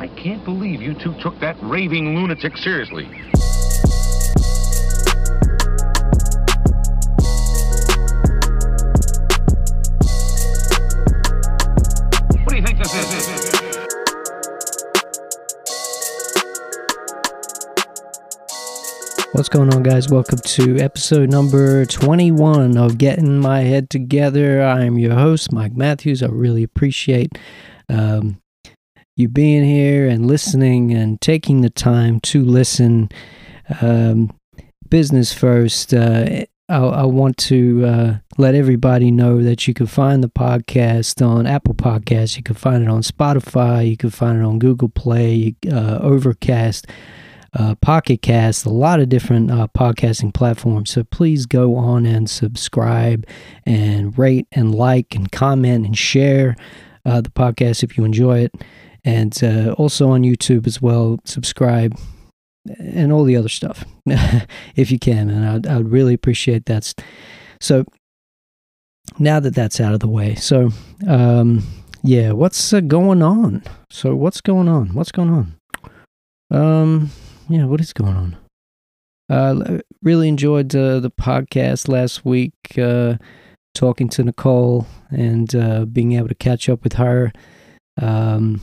I can't believe you two took that raving lunatic seriously. What do you think this is? What's going on, guys? Welcome to episode number 21 of Getting My Head Together. I'm your host, Mike Matthews. I really appreciate um, you being here and listening and taking the time to listen. Um, business first, uh, I, I want to uh, let everybody know that you can find the podcast on Apple Podcasts, you can find it on Spotify, you can find it on Google Play, uh, Overcast uh, Pocket Cast, a lot of different uh, podcasting platforms. So please go on and subscribe and rate and like and comment and share uh, the podcast if you enjoy it. And uh, also on YouTube as well, subscribe and all the other stuff if you can. And I'd, I'd really appreciate that. So now that that's out of the way, so um, yeah, what's uh, going on? So what's going on? What's going on? Um, yeah, what is going on? Uh, really enjoyed uh, the podcast last week, uh, talking to Nicole and uh, being able to catch up with her. Um,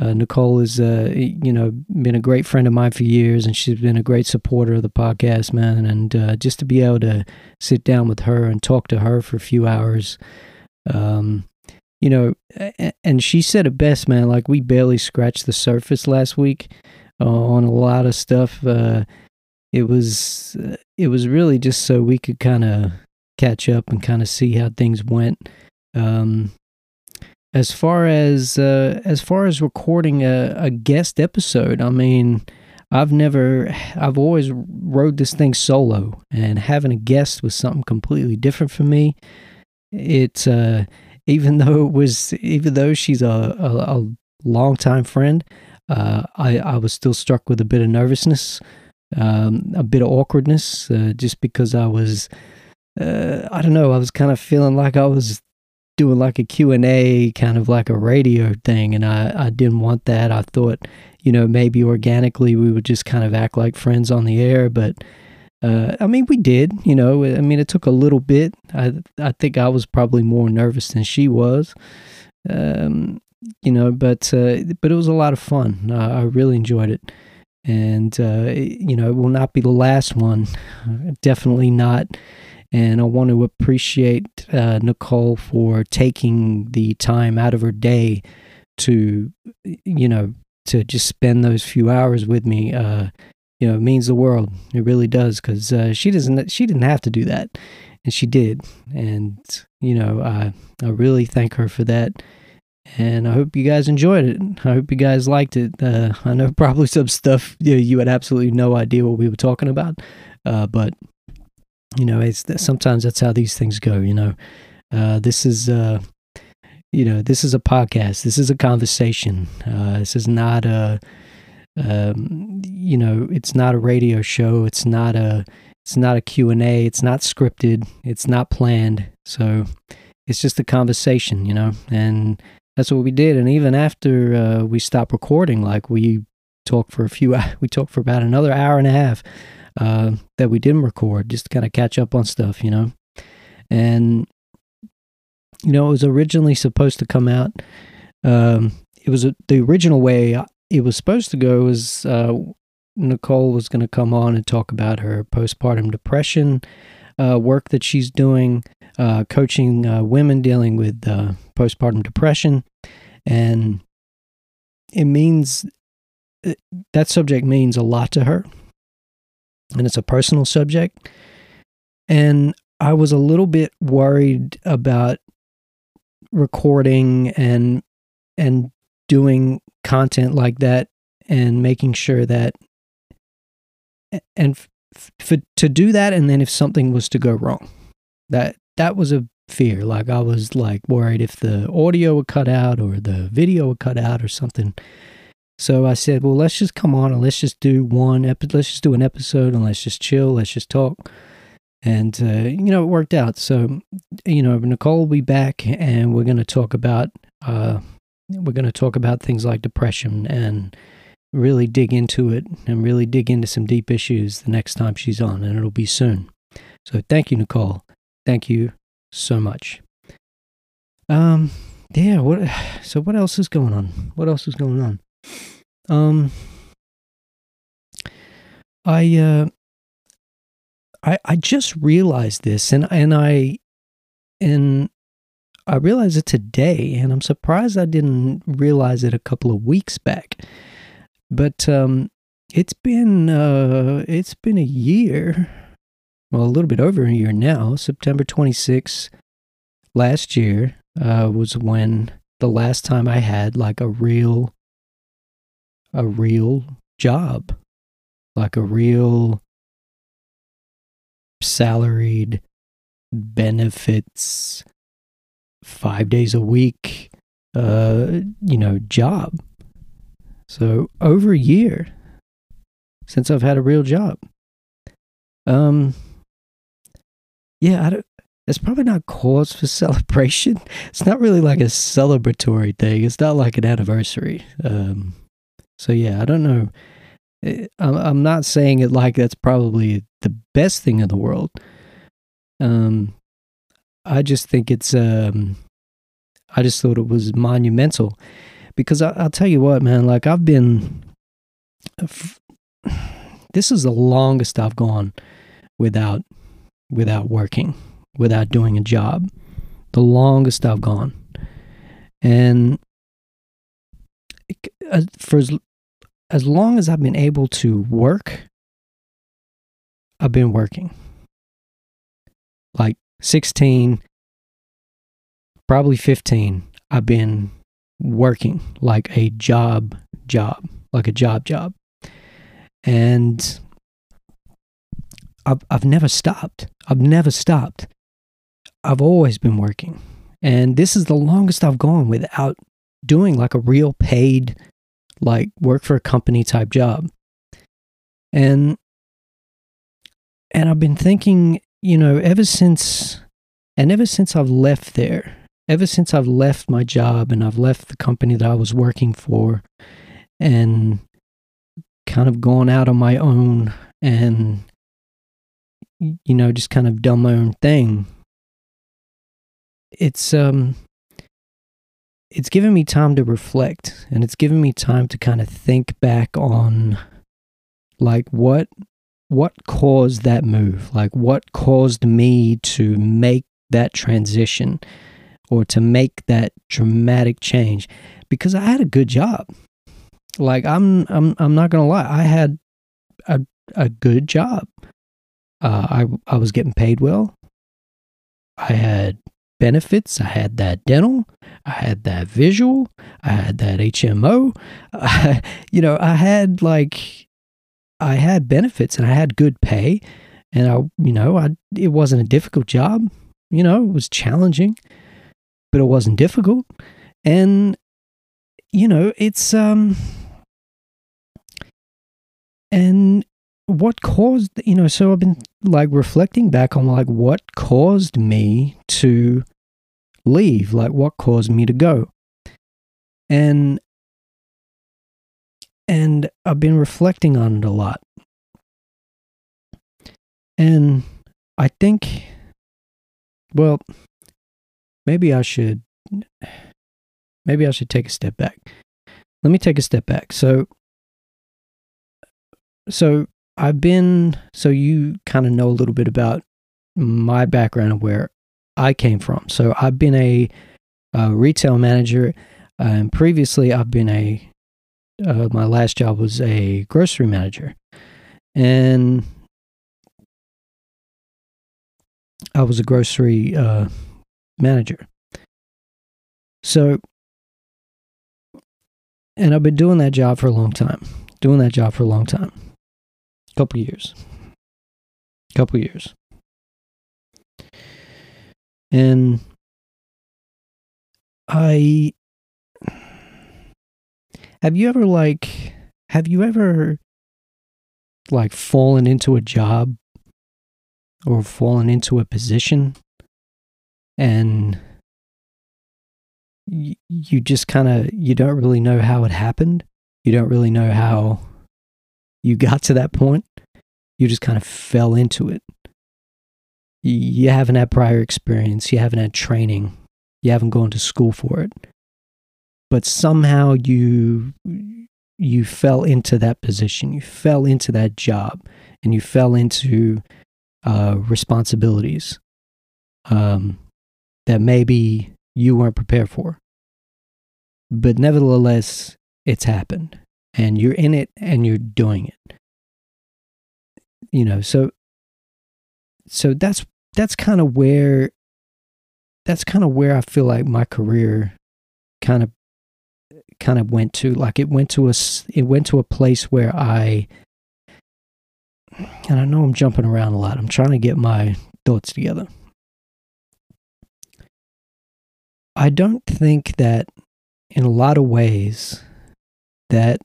uh, Nicole has, uh, you know, been a great friend of mine for years, and she's been a great supporter of the podcast, man. And uh, just to be able to sit down with her and talk to her for a few hours, um, you know, and she said it best, man. Like we barely scratched the surface last week uh, on a lot of stuff. Uh, it was uh, it was really just so we could kind of catch up and kind of see how things went. Um, as far as uh, as far as recording a, a guest episode, I mean, I've never, I've always rode this thing solo, and having a guest was something completely different for me. It's uh, even though it was, even though she's a a, a longtime friend, uh, I, I was still struck with a bit of nervousness, um, a bit of awkwardness, uh, just because I was, uh, I don't know, I was kind of feeling like I was doing like a Q&A, kind of like a radio thing, and I, I didn't want that. I thought, you know, maybe organically we would just kind of act like friends on the air, but uh, I mean, we did, you know, I mean, it took a little bit. I, I think I was probably more nervous than she was. Um, you know, but uh, but it was a lot of fun. Uh, I really enjoyed it, and uh, you know, it will not be the last one. Definitely not. And I want to appreciate uh, Nicole for taking the time out of her day to, you know, to just spend those few hours with me. Uh, you know, it means the world. It really does because uh, she doesn't. She didn't have to do that, and she did. And you know, I I really thank her for that and I hope you guys enjoyed it. I hope you guys liked it. Uh, I know probably some stuff you, know, you had absolutely no idea what we were talking about, uh, but you know, it's sometimes that's how these things go. You know, uh, this is uh, you know this is a podcast. This is a conversation. Uh, this is not a um, you know, it's not a radio show. It's not a it's not a Q and A. It's not scripted. It's not planned. So it's just a conversation, you know, and that's what we did. And even after uh, we stopped recording, like we talked for a few, we talked for about another hour and a half uh, that we didn't record, just to kind of catch up on stuff, you know. And you know, it was originally supposed to come out. Um, it was a, the original way it was supposed to go was uh, Nicole was going to come on and talk about her postpartum depression uh, work that she's doing, uh, coaching uh, women dealing with uh, postpartum depression. And it means that subject means a lot to her. And it's a personal subject. And I was a little bit worried about recording and and doing content like that and making sure that and for to do that and then if something was to go wrong. That that was a fear. Like i was like worried if the audio would cut out or the video would cut out or something so i said well let's just come on and let's just do one episode let's just do an episode and let's just chill let's just talk and uh, you know it worked out so you know nicole will be back and we're going to talk about uh, we're going to talk about things like depression and really dig into it and really dig into some deep issues the next time she's on, and it'll be soon. So thank you, Nicole. Thank you so much. Um, yeah. What? So what else is going on? What else is going on? Um, I uh, I I just realized this, and and I and I realized it today, and I'm surprised I didn't realize it a couple of weeks back. But um, it's been uh, it's been a year, well, a little bit over a year now. September 26th last year uh, was when the last time I had like a real a real job, like a real salaried benefits five days a week, uh, you know, job. So over a year since I've had a real job. Um, yeah, I don't. It's probably not cause for celebration. It's not really like a celebratory thing. It's not like an anniversary. Um, so yeah, I don't know. Eh, I'm not saying it like that's probably the best thing in the world. Um, I just think it's um I just thought it was monumental because I, will tell you what, man. Like I've been, this is the longest I've gone without without working, without doing a job. The longest I've gone, and for as, as long as I've been able to work, I've been working. Like 16, probably 15, I've been working like a job, job, like a job, job. And I've, I've never stopped. I've never stopped. I've always been working. And this is the longest I've gone without doing like a real paid, like work for a company type job. And and I've been thinking you know, ever since, and ever since I've left there, ever since I've left my job and I've left the company that I was working for and kind of gone out on my own and, you know, just kind of done my own thing, it's, um, it's given me time to reflect and it's given me time to kind of think back on like what what caused that move? Like, what caused me to make that transition or to make that dramatic change? Because I had a good job. Like, I'm, I'm, I'm not gonna lie. I had a, a good job. Uh, I, I was getting paid well. I had benefits. I had that dental. I had that visual. I had that HMO. I, you know, I had like I had benefits and I had good pay, and I, you know, I it wasn't a difficult job. You know, it was challenging, but it wasn't difficult. And you know, it's um, and what caused you know so i've been like reflecting back on like what caused me to leave like what caused me to go and and I've been reflecting on it a lot. And I think, well, maybe I should, maybe I should take a step back. Let me take a step back. So, so I've been, so you kind of know a little bit about my background where I came from. So I've been a, a retail manager, and previously I've been a uh, my last job was a grocery manager, and I was a grocery uh, manager. So, and I've been doing that job for a long time. Doing that job for a long time, a couple years, a couple years, and I have you ever like have you ever like fallen into a job or fallen into a position and you just kind of you don't really know how it happened. You don't really know how you got to that point. You just kind of fell into it. You haven't had prior experience. You haven't had training. You haven't gone to school for it. But somehow you you fell into that position. You fell into that job, and you fell into uh, responsibilities um, that maybe you weren't prepared for. But nevertheless, it's happened, and you're in it, and you're doing it. You know, so so that's that's kind of where that's kind of where I feel like my career kind of kind of went to like it went to a it went to a place where I and I know I'm jumping around a lot. I'm trying to get my thoughts together. I don't think that in a lot of ways that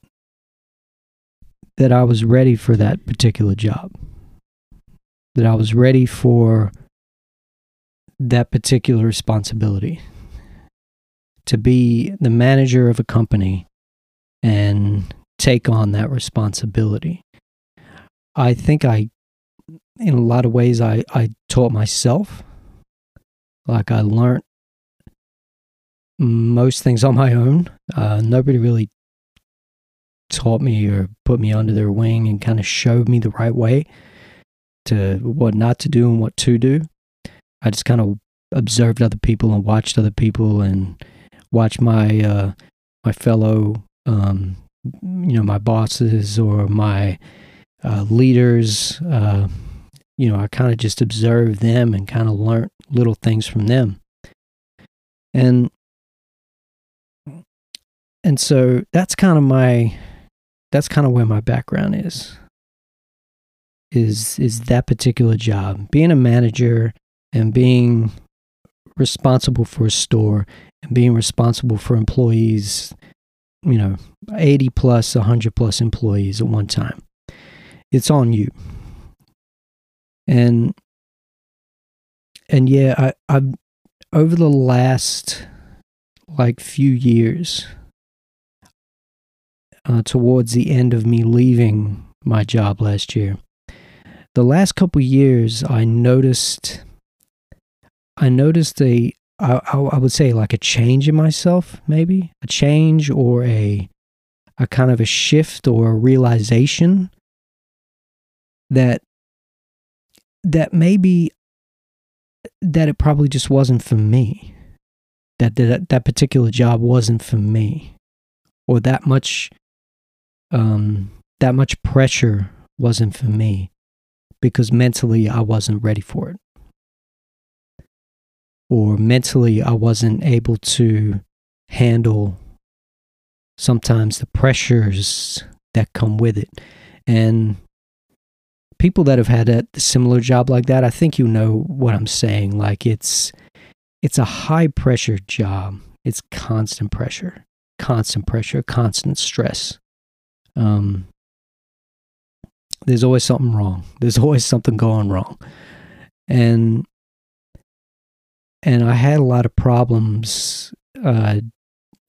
that I was ready for that particular job. That I was ready for that particular responsibility to be the manager of a company and take on that responsibility. I think I, in a lot of ways, I, I taught myself. Like I learned most things on my own. Uh, nobody really taught me or put me under their wing and kind of showed me the right way to what not to do and what to do. I just kind of observed other people and watched other people and watched my uh, my fellow um, you know my bosses or my uh, leaders. Uh, you know, I kind of just observed them and kind of learned little things from them, and and so that's kind of my that's kind of where my background is is is that particular job. Being a manager and being responsible for a store and being responsible for employees you know 80 plus 100 plus employees at one time it's on you. And and yeah i i've over the last like few years uh, towards the end of me leaving my job last year the last couple years i noticed i noticed a I, I, would say like a change in myself maybe? A change or a a kind of a shift or a realization that that maybe that it probably just wasn't for me. That that, that particular job wasn't for me. Or that much um that much pressure wasn't for me because mentally I wasn't ready for it or mentally I wasn't able to handle sometimes the pressures that come with it. And people that have had a similar job like that, I think you know what I'm saying. Like it's it's a high pressure job. It's constant pressure, constant pressure, constant stress. Um, there's always something wrong. There's always something going wrong, and and I had a lot of problems. Uh,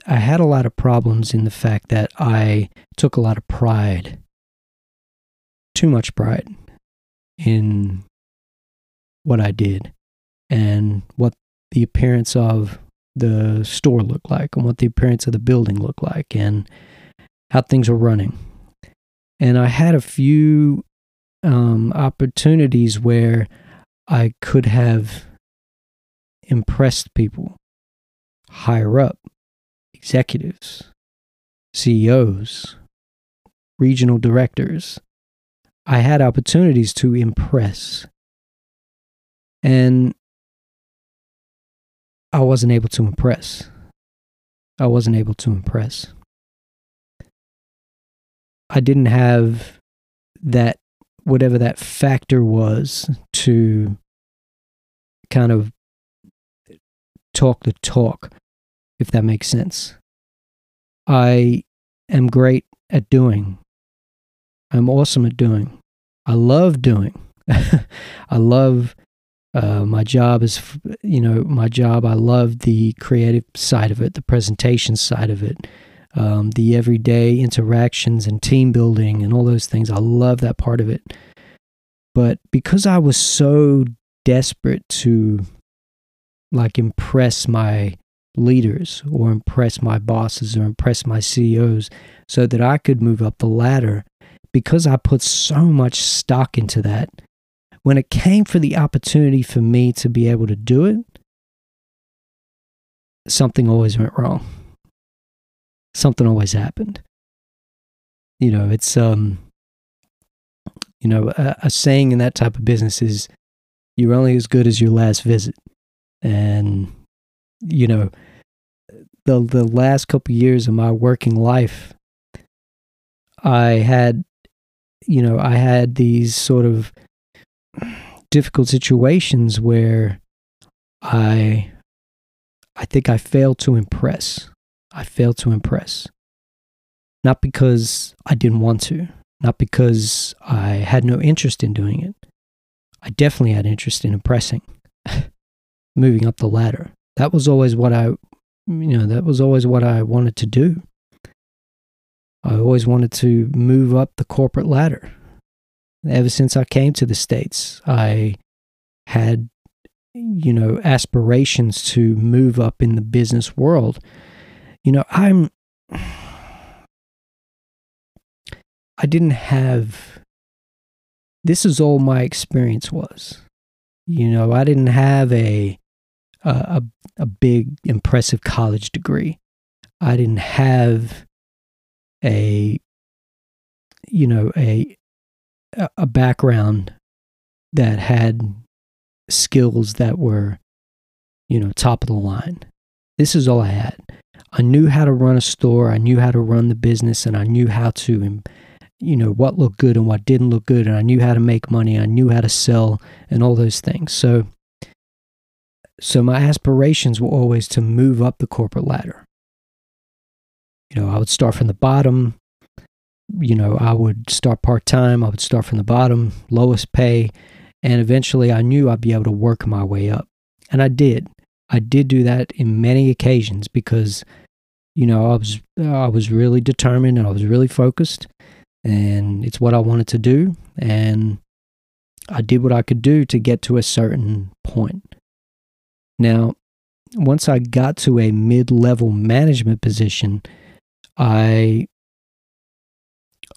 I had a lot of problems in the fact that I took a lot of pride, too much pride, in what I did and what the appearance of the store looked like and what the appearance of the building looked like and how things were running. And I had a few um, opportunities where I could have impressed people higher up, executives, CEOs, regional directors. I had opportunities to impress. And I wasn't able to impress. I wasn't able to impress. I didn't have that, whatever that factor was, to kind of talk the talk, if that makes sense. I am great at doing. I'm awesome at doing. I love doing. I love Uh, my job is, you know, my job. I love the creative side of it, the presentation side of it, um, the everyday interactions and team building and all those things. I love that part of it. But because I was so desperate to like impress my leaders or impress my bosses or impress my CEOs so that I could move up the ladder, because I put so much stock into that, when it came for the opportunity for me to be able to do it, something always went wrong. Something always happened. You know, it's um you know, a, a saying in that type of business is you're only as good as your last visit. And you know, the the last couple of years of my working life I had you know, I had these sort of difficult situations where I I think I failed to impress. I failed to impress. Not because I didn't want to, not because I had no interest in doing it. I definitely had interest in impressing, moving up the ladder. That was always what I, you know, that was always what I wanted to do. I always wanted to move up the corporate ladder. Ever since I came to the States, I had, you know, aspirations to move up in the business world. You know, I'm, I didn't have, this is all my experience was. You know, I didn't have a, a, a big, impressive college degree. I didn't have a you know a a background that had skills that were you know top of the line this is all i had i knew how to run a store i knew how to run the business and i knew how to um, you know what looked good and what didn't look good and i knew how to make money i knew how to sell and all those things so so my aspirations were always to move up the corporate ladder you know, I would start from the bottom. You know, I would start part time. I would start from the bottom, lowest pay. And eventually I knew I'd be able to work my way up. And I did. I did do that in many occasions because, you know, I was I was really determined and I was really focused and it's what I wanted to do. And I did what I could do to get to a certain point. Now, once I got to a mid level management position, I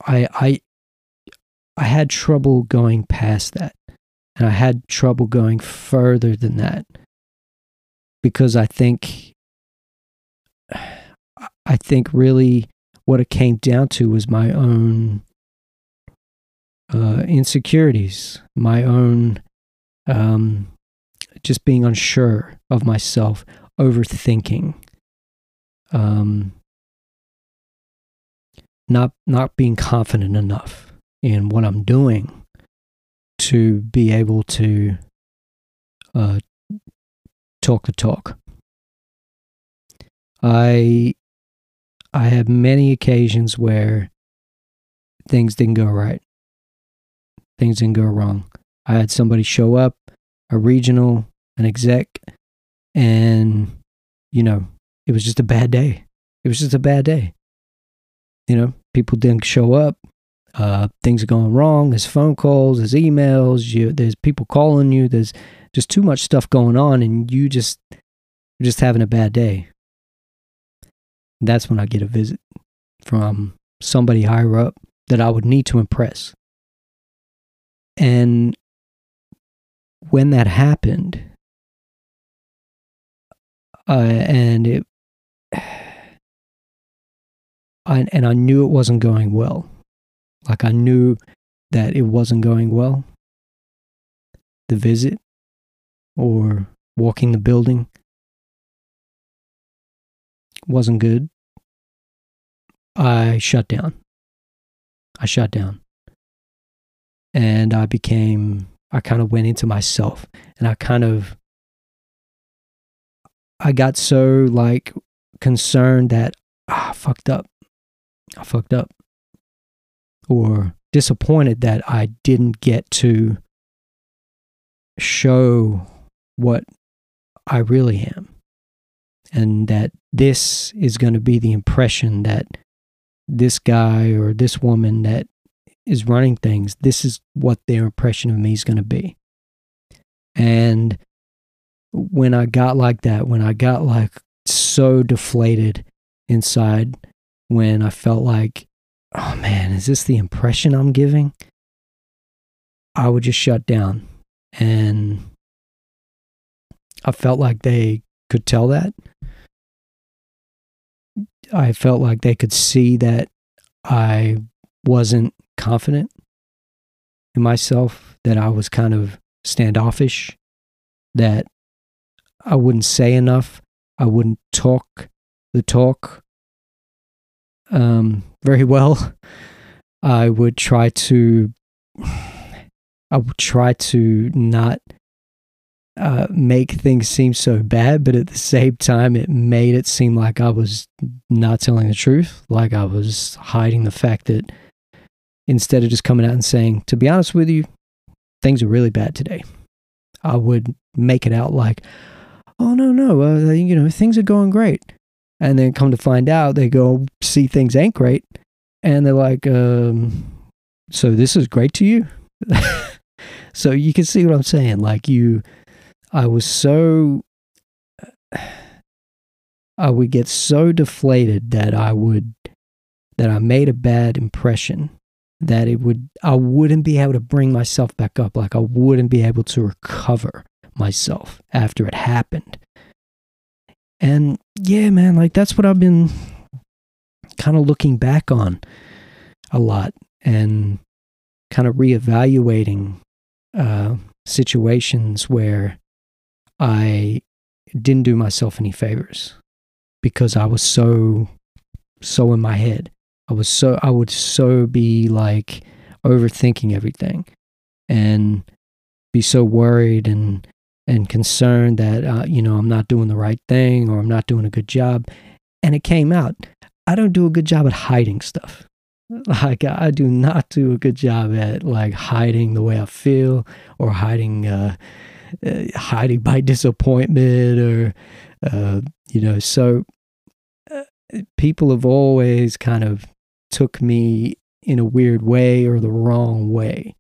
I I I had trouble going past that. And I had trouble going further than that. Because I think I think really what it came down to was my own uh, insecurities, my own um, just being unsure of myself, overthinking, um, not not being confident enough in what I'm doing to be able to uh, talk the talk. I I have many occasions where things didn't go right. Things didn't go wrong. I had somebody show up, a regional, an exec, and you know, it was just a bad day. It was just a bad day. You know, people didn't show up. Uh, things are going wrong. There's phone calls, there's emails, you, there's people calling you. There's just too much stuff going on, and you just you're just having a bad day. That's when I get a visit from somebody higher up that I would need to impress. And when that happened, uh, and it I, and I knew it wasn't going well. Like I knew that it wasn't going well. The visit or walking the building wasn't good. I shut down. I shut down. And I became, I kind of went into myself and I kind of, I got so like concerned that ah, I fucked up. I fucked up. Or disappointed that I didn't get to show what I really am. And that this is going to be the impression that this guy or this woman that is running things, this is what their impression of me is going to be. And when I got like that, when I got like so deflated inside, when I felt like, oh man, is this the impression I'm giving? I would just shut down. And I felt like they could tell that. I felt like they could see that I wasn't confident in myself, that I was kind of standoffish, that I wouldn't say enough, I wouldn't talk the talk um, very well. I would try to, I would try to not uh, make things seem so bad, but at the same time, it made it seem like I was not telling the truth, like I was hiding the fact that instead of just coming out and saying, to be honest with you, things are really bad today, I would make it out like, oh, no, no, uh, you know, things are going great. And then come to find out, they go see things ain't great. And they're like, um, so this is great to you? so you can see what I'm saying. Like, you, I was so, I would get so deflated that I would, that I made a bad impression that it would I wouldn't be able to bring myself back up like I wouldn't be able to recover myself after it happened. And yeah, man, like that's what I've been kind of looking back on a lot and kind of reevaluating uh, situations where I didn't do myself any favors because I was so so in my head. I was so I would so be like overthinking everything and be so worried and and concerned that uh, you know I'm not doing the right thing or I'm not doing a good job. And it came out. I don't do a good job at hiding stuff. Like I do not do a good job at like hiding the way I feel or hiding uh, uh hiding my disappointment or uh, you know so uh, people have always kind of took me in a weird way or the wrong way.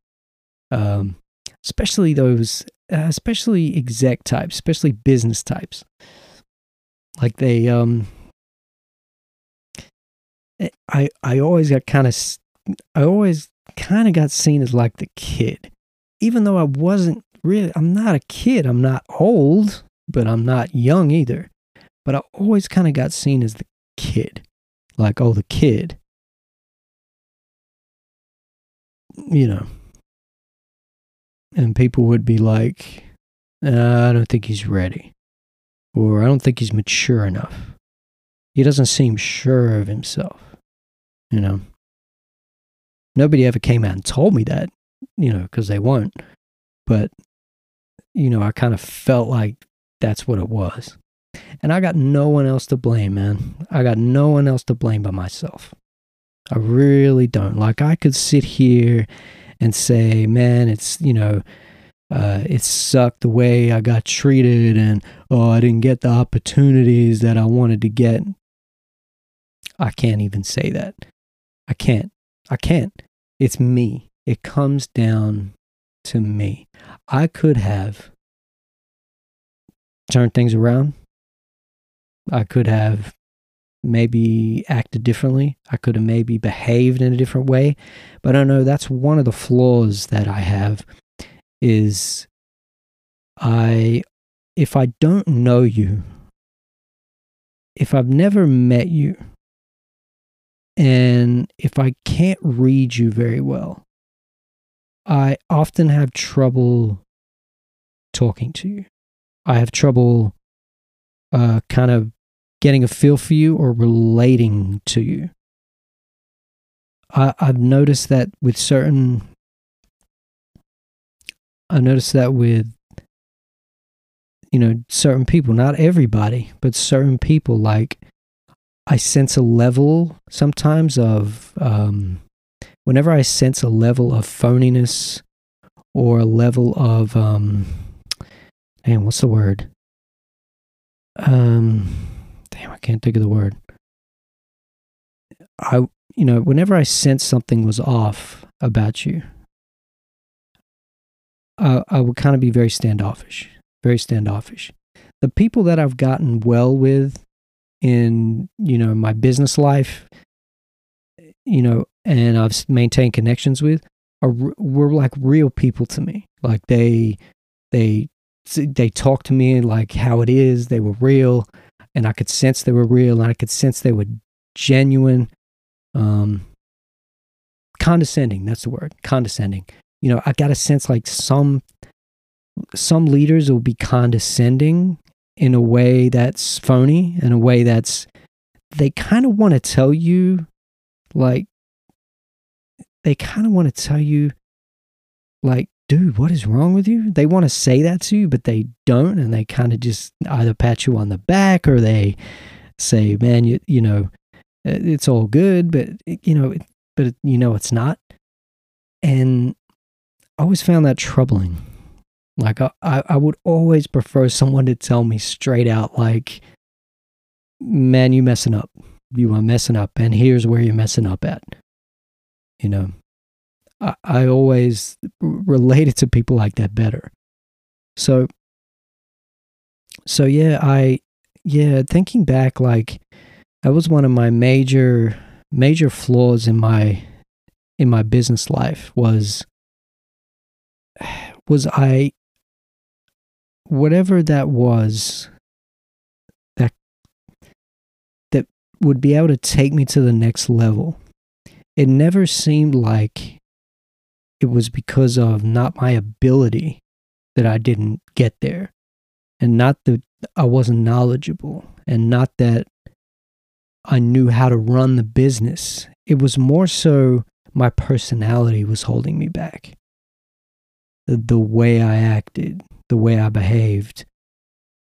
Um, especially those, uh, especially exec types, especially business types. Like they, um, eh, I I always got kind of, I always kind of got seen as like the kid, even though I wasn't really. I'm not a kid. I'm not old, but I'm not young either. But I always kind of got seen as the kid, like oh the kid you know, and people would be like, uh, I don't think he's ready, or I don't think he's mature enough. He doesn't seem sure of himself, you know. Nobody ever came out and told me that, you know, because they won't. But, you know, I kind of felt like that's what it was. And I got no one else to blame, man. I got no one else to blame but myself. I really don't. Like, I could sit here and say, man, it's, you know, uh, it sucked the way I got treated and, oh, I didn't get the opportunities that I wanted to get. I can't even say that. I can't. I can't. It's me. It comes down to me. I could have turned things around. I could have maybe acted differently. I could have maybe behaved in a different way. But I know that's one of the flaws that I have is I if I don't know you, if I've never met you, and if I can't read you very well, I often have trouble talking to you. I have trouble uh, kind of getting a feel for you or relating to you. I, I've noticed that with certain, I noticed that with, you know, certain people, not everybody, but certain people, like I sense a level sometimes of, um, whenever I sense a level of phoniness or a level of, um, damn, what's the word? Um, damn, I can't think of the word. I, you know, whenever I sensed something was off about you, I, I would kind of be very standoffish, very standoffish. The people that I've gotten well with in, you know, my business life, you know, and I've maintained connections with are were like real people to me. Like they they they talked to me like how it is. They were real, and I could sense they were real, and I could sense they were genuine. Um, condescending. That's the word. Condescending. You know, I got a sense like some some leaders will be condescending in a way that's phony, in a way that's they kind of want to tell you like they kind of want to tell you like dude, what is wrong with you? They want to say that to you, but they don't. And they kind of just either pat you on the back or they say, man, you, you know, it's all good, but, you know, but, you know, it's not. And I always found that troubling. Like, I, I would always prefer someone to tell me straight out, like, man, you messing up. You are messing up. And here's where you're messing up at. You know, I, always related to people like that better. So, so yeah, I, yeah, thinking back, like that was one of my major, major flaws in my, in my business life was, was I, whatever that was, that, that would be able to take me to the next level. It never seemed like it was because of not my ability that I didn't get there, and not that I wasn't knowledgeable, and not that I knew how to run the business. It was more so my personality was holding me back. The, the way I acted, the way I behaved,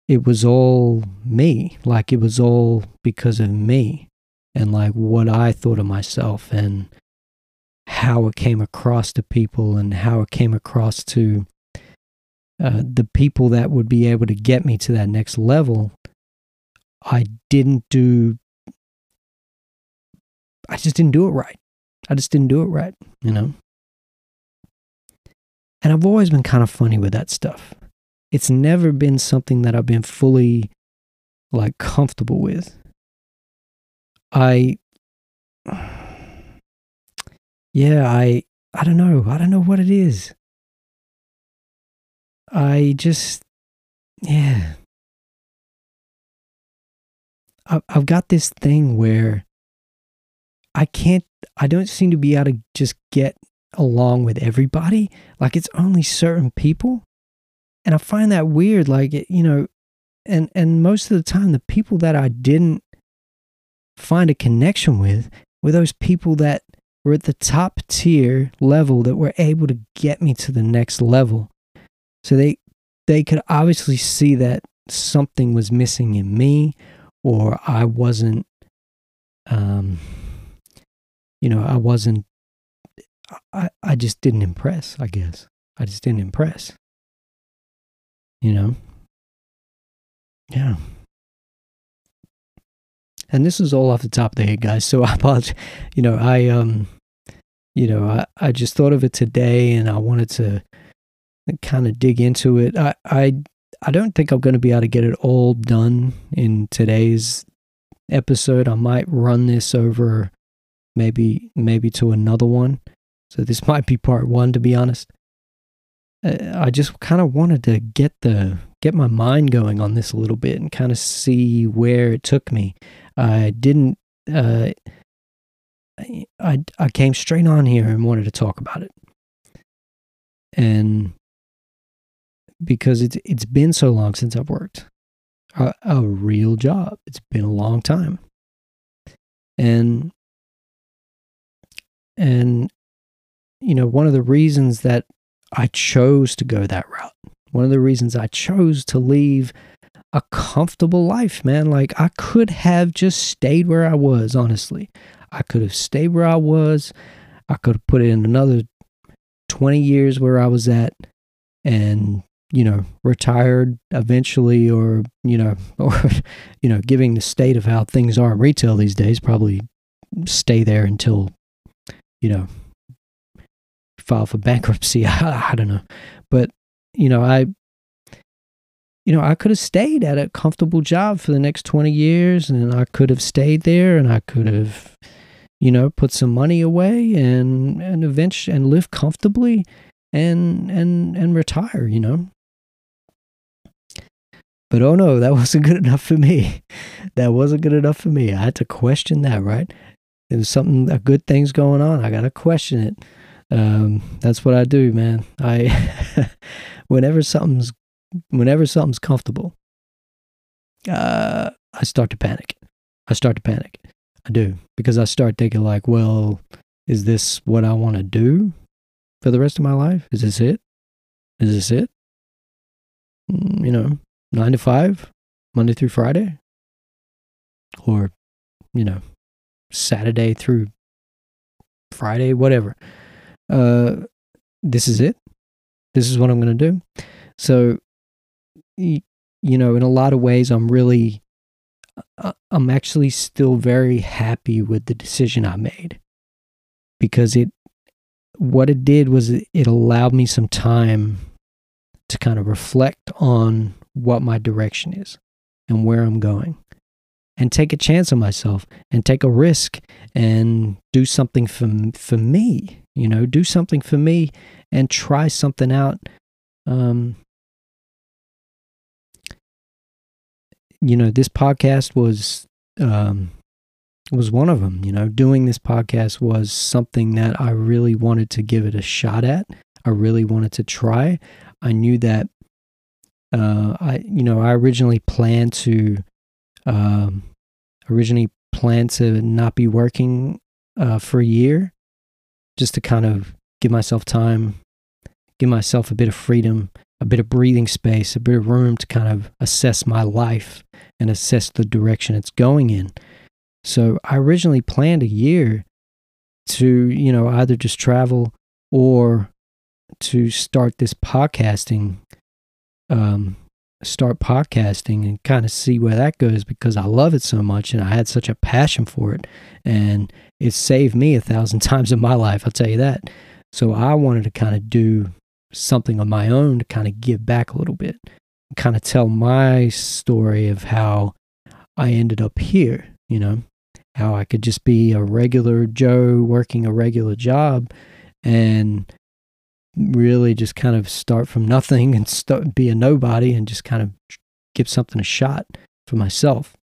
it was all me. Like it was all because of me and like what I thought of myself and how it came across to people and how it came across to uh, the people that would be able to get me to that next level, I didn't do, I just didn't do it right. I just didn't do it right, you know? And I've always been kind of funny with that stuff. It's never been something that I've been fully like comfortable with. I yeah, I I don't know. I don't know what it is. I just yeah. I I've got this thing where I can't I don't seem to be able to just get along with everybody. Like it's only certain people. And I find that weird like you know and and most of the time the people that I didn't find a connection with were those people that were at the top tier level that were able to get me to the next level. So they they could obviously see that something was missing in me or I wasn't um you know, I wasn't I I just didn't impress, I guess. I just didn't impress. You know? Yeah. And this is all off the top of the head, guys. So I apologize. You know, I um you know, I, I just thought of it today and I wanted to kind of dig into it. I, I, I don't think I'm going to be able to get it all done in today's episode. I might run this over maybe, maybe to another one. So this might be part one, to be honest. Uh, I just kind of wanted to get the get my mind going on this a little bit and kind of see where it took me. I didn't uh, I, I came straight on here and wanted to talk about it. And because it's it's been so long since I've worked a, a real job. It's been a long time. And and you know, one of the reasons that I chose to go that route, one of the reasons I chose to leave a comfortable life, man. Like I could have just stayed where I was, honestly. I could have stayed where I was. I could have put in another 20 years where I was at and you know, retired eventually or, you know, or, you know, giving the state of how things are in retail these days, probably stay there until, you know, file for bankruptcy. I, I don't know. But, you know, I, you know, I could have stayed at a comfortable job for the next 20 years and I could have stayed there and I could have, you know, put some money away and, and eventually, and live comfortably and, and, and retire, you know. But oh no, that wasn't good enough for me. That wasn't good enough for me. I had to question that, right? There was something, a good thing's going on. I got to question it. Um, that's what I do, man. I, whenever something's, whenever something's comfortable, uh, I start to panic. I start to panic. I do because I start thinking like, well, is this what I want to do for the rest of my life? Is this it? Is this it? Mm, you know, nine to five, Monday through Friday, or you know, Saturday through Friday, whatever. Uh, this is it. This is what I'm going to do. So, you know, in a lot of ways, I'm really, uh, I'm actually still very happy with the decision I made. Because it, what it did was it allowed me some time to kind of reflect on what my direction is and where I'm going and take a chance on myself and take a risk and do something for for me you know do something for me and try something out um you know this podcast was um was one of them you know doing this podcast was something that I really wanted to give it a shot at. I really wanted to try. I knew that uh, I you know I originally planned to um, originally planned to not be working uh, for a year, just to kind of give myself time, give myself a bit of freedom, a bit of breathing space, a bit of room to kind of assess my life and assess the direction it's going in. So I originally planned a year to you know either just travel or to start this podcasting um, start podcasting and kind of see where that goes because I love it so much and I had such a passion for it. And it saved me a thousand times in my life, I'll tell you that. So I wanted to kind of do something on my own to kind of give back a little bit, kind of tell my story of how I ended up here, you know, how I could just be a regular Joe working a regular job and really just kind of start from nothing and start, be a nobody and just kind of give something a shot for myself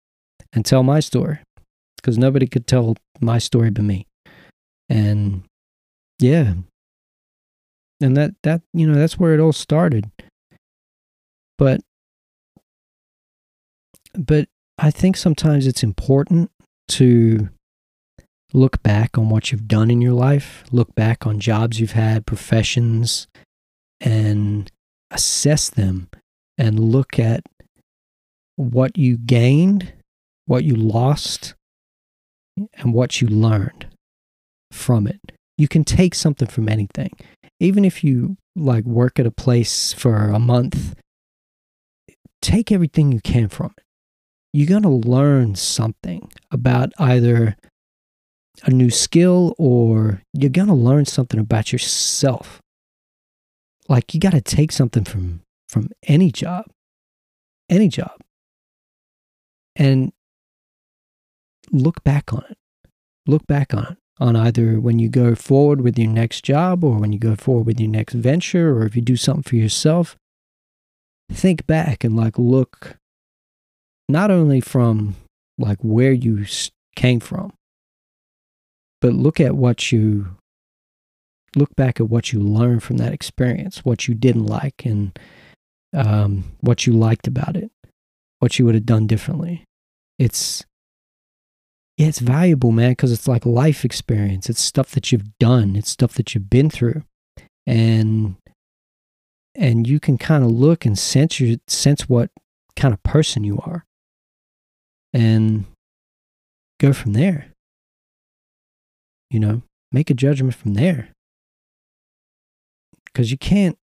and tell my story because nobody could tell my story but me. And yeah. And that, that, you know, that's where it all started. But, but I think sometimes it's important to look back on what you've done in your life, look back on jobs you've had, professions, and assess them and look at what you gained, what you lost, and what you learned from it. You can take something from anything. Even if you like work at a place for a month, take everything you can from it. You're going to learn something about either a new skill or you're going to learn something about yourself. Like you got to take something from from any job. Any job. And look back on it. Look back on it on either when you go forward with your next job or when you go forward with your next venture or if you do something for yourself. Think back and like look not only from like where you came from but look at what you look back at what you learned from that experience, what you didn't like, and um, what you liked about it, what you would have done differently. It's yeah, it's valuable, man, because it's like life experience. It's stuff that you've done. It's stuff that you've been through, and and you can kind of look and sense your sense what kind of person you are, and go from there you know, make a judgment from there. Because you can't,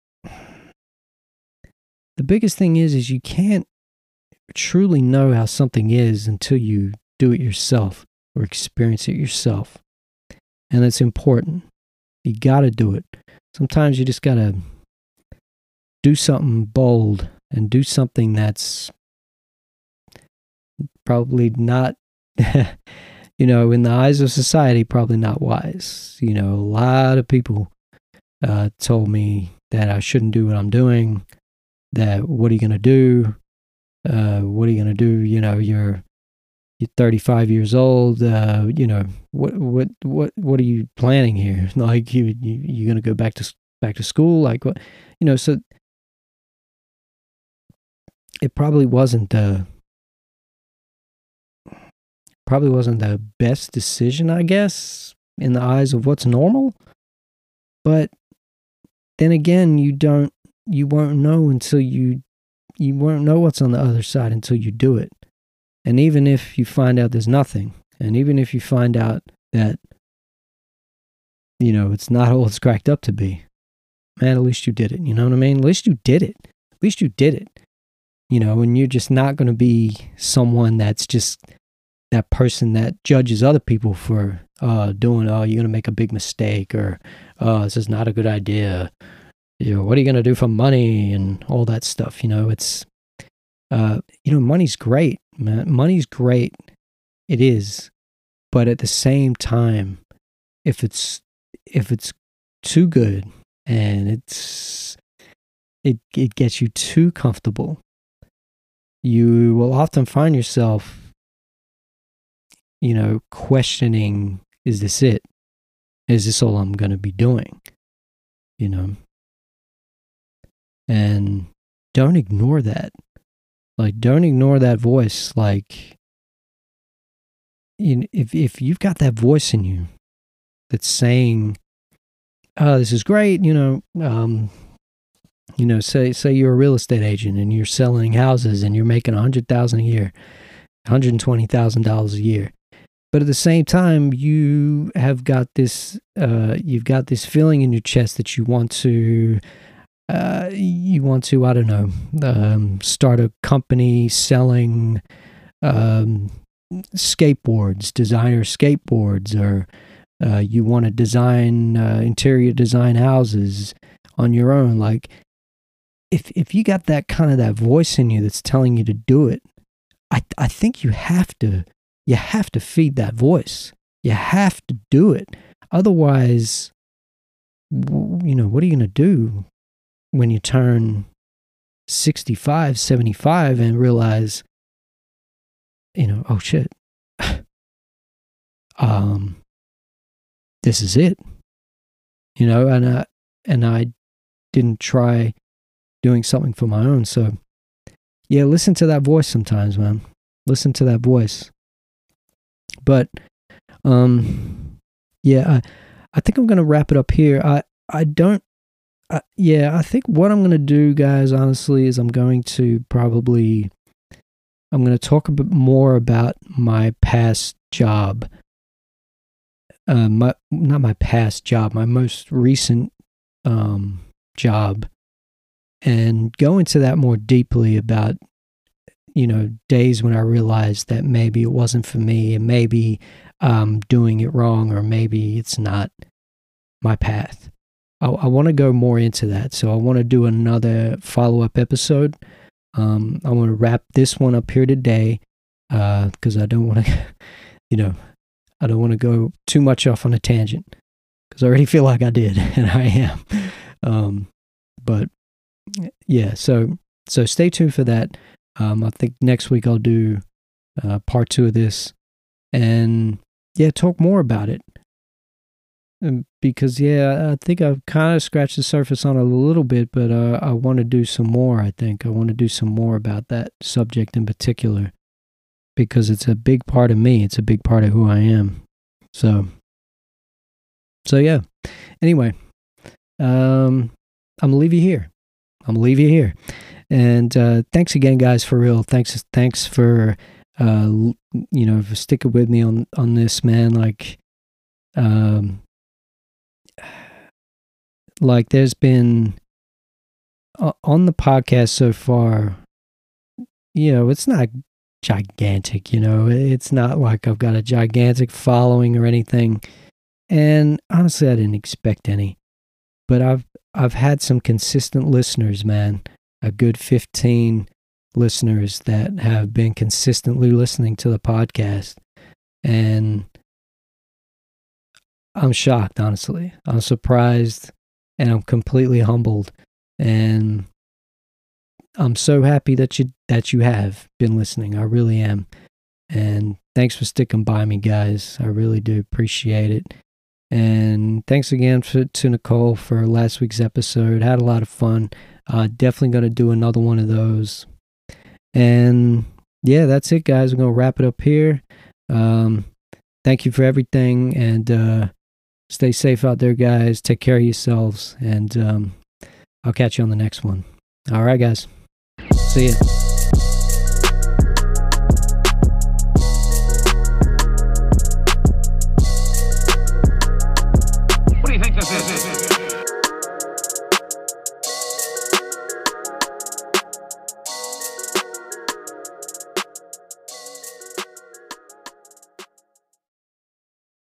the biggest thing is is you can't truly know how something is until you do it yourself or experience it yourself. And it's important. You got to do it. Sometimes you just got to do something bold and do something that's probably not you know in the eyes of society probably not wise you know a lot of people uh, told me that i shouldn't do what i'm doing that what are you going to do uh, what are you going to do you know you're you're 35 years old uh, you know what what what what are you planning here like you, you you're to go back to back to school like what you know so it probably wasn't the probably wasn't the best decision, I guess, in the eyes of what's normal. But then again, you don't you won't know until you you won't know what's on the other side until you do it. And even if you find out there's nothing, and even if you find out that you know it's not all it's cracked up to be, man, at least you did it. You know what I mean? At least you did it. At least you did it you know, and you're just not going to be someone that's just that person that judges other people for uh, doing, oh, you're going to make a big mistake or, oh, this is not a good idea. You know, what are you going to do for money and all that stuff? You know, it's, uh, you know, money's great, man. Money's great. It is. But at the same time, if it's, if it's too good and it's, it, it gets you too comfortable you will often find yourself, you know, questioning is this it? Is this all I'm to be doing? You know? And don't ignore that. Like, don't ignore that voice. Like, know, if, if you've got that voice in you that's saying, oh, this is great, you know, um, you know, say say you're a real estate agent and you're selling houses and you're making a hundred thousand a year, hundred and twenty thousand dollars a year, but at the same time you have got this uh, you've got this feeling in your chest that you want to uh, you want to I don't know um, start a company selling um, skateboards, designer skateboards, or uh, you want to design uh, interior design houses on your own, like if if you got that kind of that voice in you that's telling you to do it, I I think you have to you have to feed that voice. You have to do it. Otherwise, you know, what are you going to do when you turn 65, 75 and realize you know, oh shit. um this is it. You know, and I and I didn't try doing something for my own. So, yeah, listen to that voice sometimes, man. Listen to that voice. But, um, yeah, I, I think I'm gonna wrap it up here. I, I don't. I, yeah, I think what I'm gonna do, guys, honestly, is I'm going to probably, I'm gonna talk a bit more about my past job. Uh, my not my past job, my most recent um job and go into that more deeply about you know days when i realized that maybe it wasn't for me and maybe i'm doing it wrong or maybe it's not my path i, I want to go more into that so i want to do another follow-up episode um, i want to wrap this one up here today because uh, i don't want to you know i don't want to go too much off on a tangent because i already feel like i did and i am um, but yeah, so so stay tuned for that. Um, I think next week I'll do uh, part two of this, and yeah, talk more about it. Um, because yeah, I think I've kind of scratched the surface on it a little bit, but uh, I want to do some more. I think I want to do some more about that subject in particular because it's a big part of me. It's a big part of who I am. So, so yeah. Anyway, um, I'm gonna leave you here. I'm gonna leave you here. And uh, thanks again, guys, for real. Thanks, thanks for uh, you know for sticking with me on on this, man. Like, um, like there's been uh, on the podcast so far, you know, it's not gigantic, you know, it's not like I've got a gigantic following or anything. And honestly, I didn't expect any. But I've I've had some consistent listeners, man. A good 15 listeners that have been consistently listening to the podcast. And I'm shocked, honestly. I'm surprised and I'm completely humbled. And I'm so happy that you that you have been listening. I really am. And thanks for sticking by me, guys. I really do appreciate it. And thanks again for, to Nicole for last week's episode. Had a lot of fun. Uh, definitely going to do another one of those. And yeah, that's it, guys. We're going to wrap it up here. Um, thank you for everything. And uh, stay safe out there, guys. Take care of yourselves. And um, I'll catch you on the next one. All right, guys. See ya.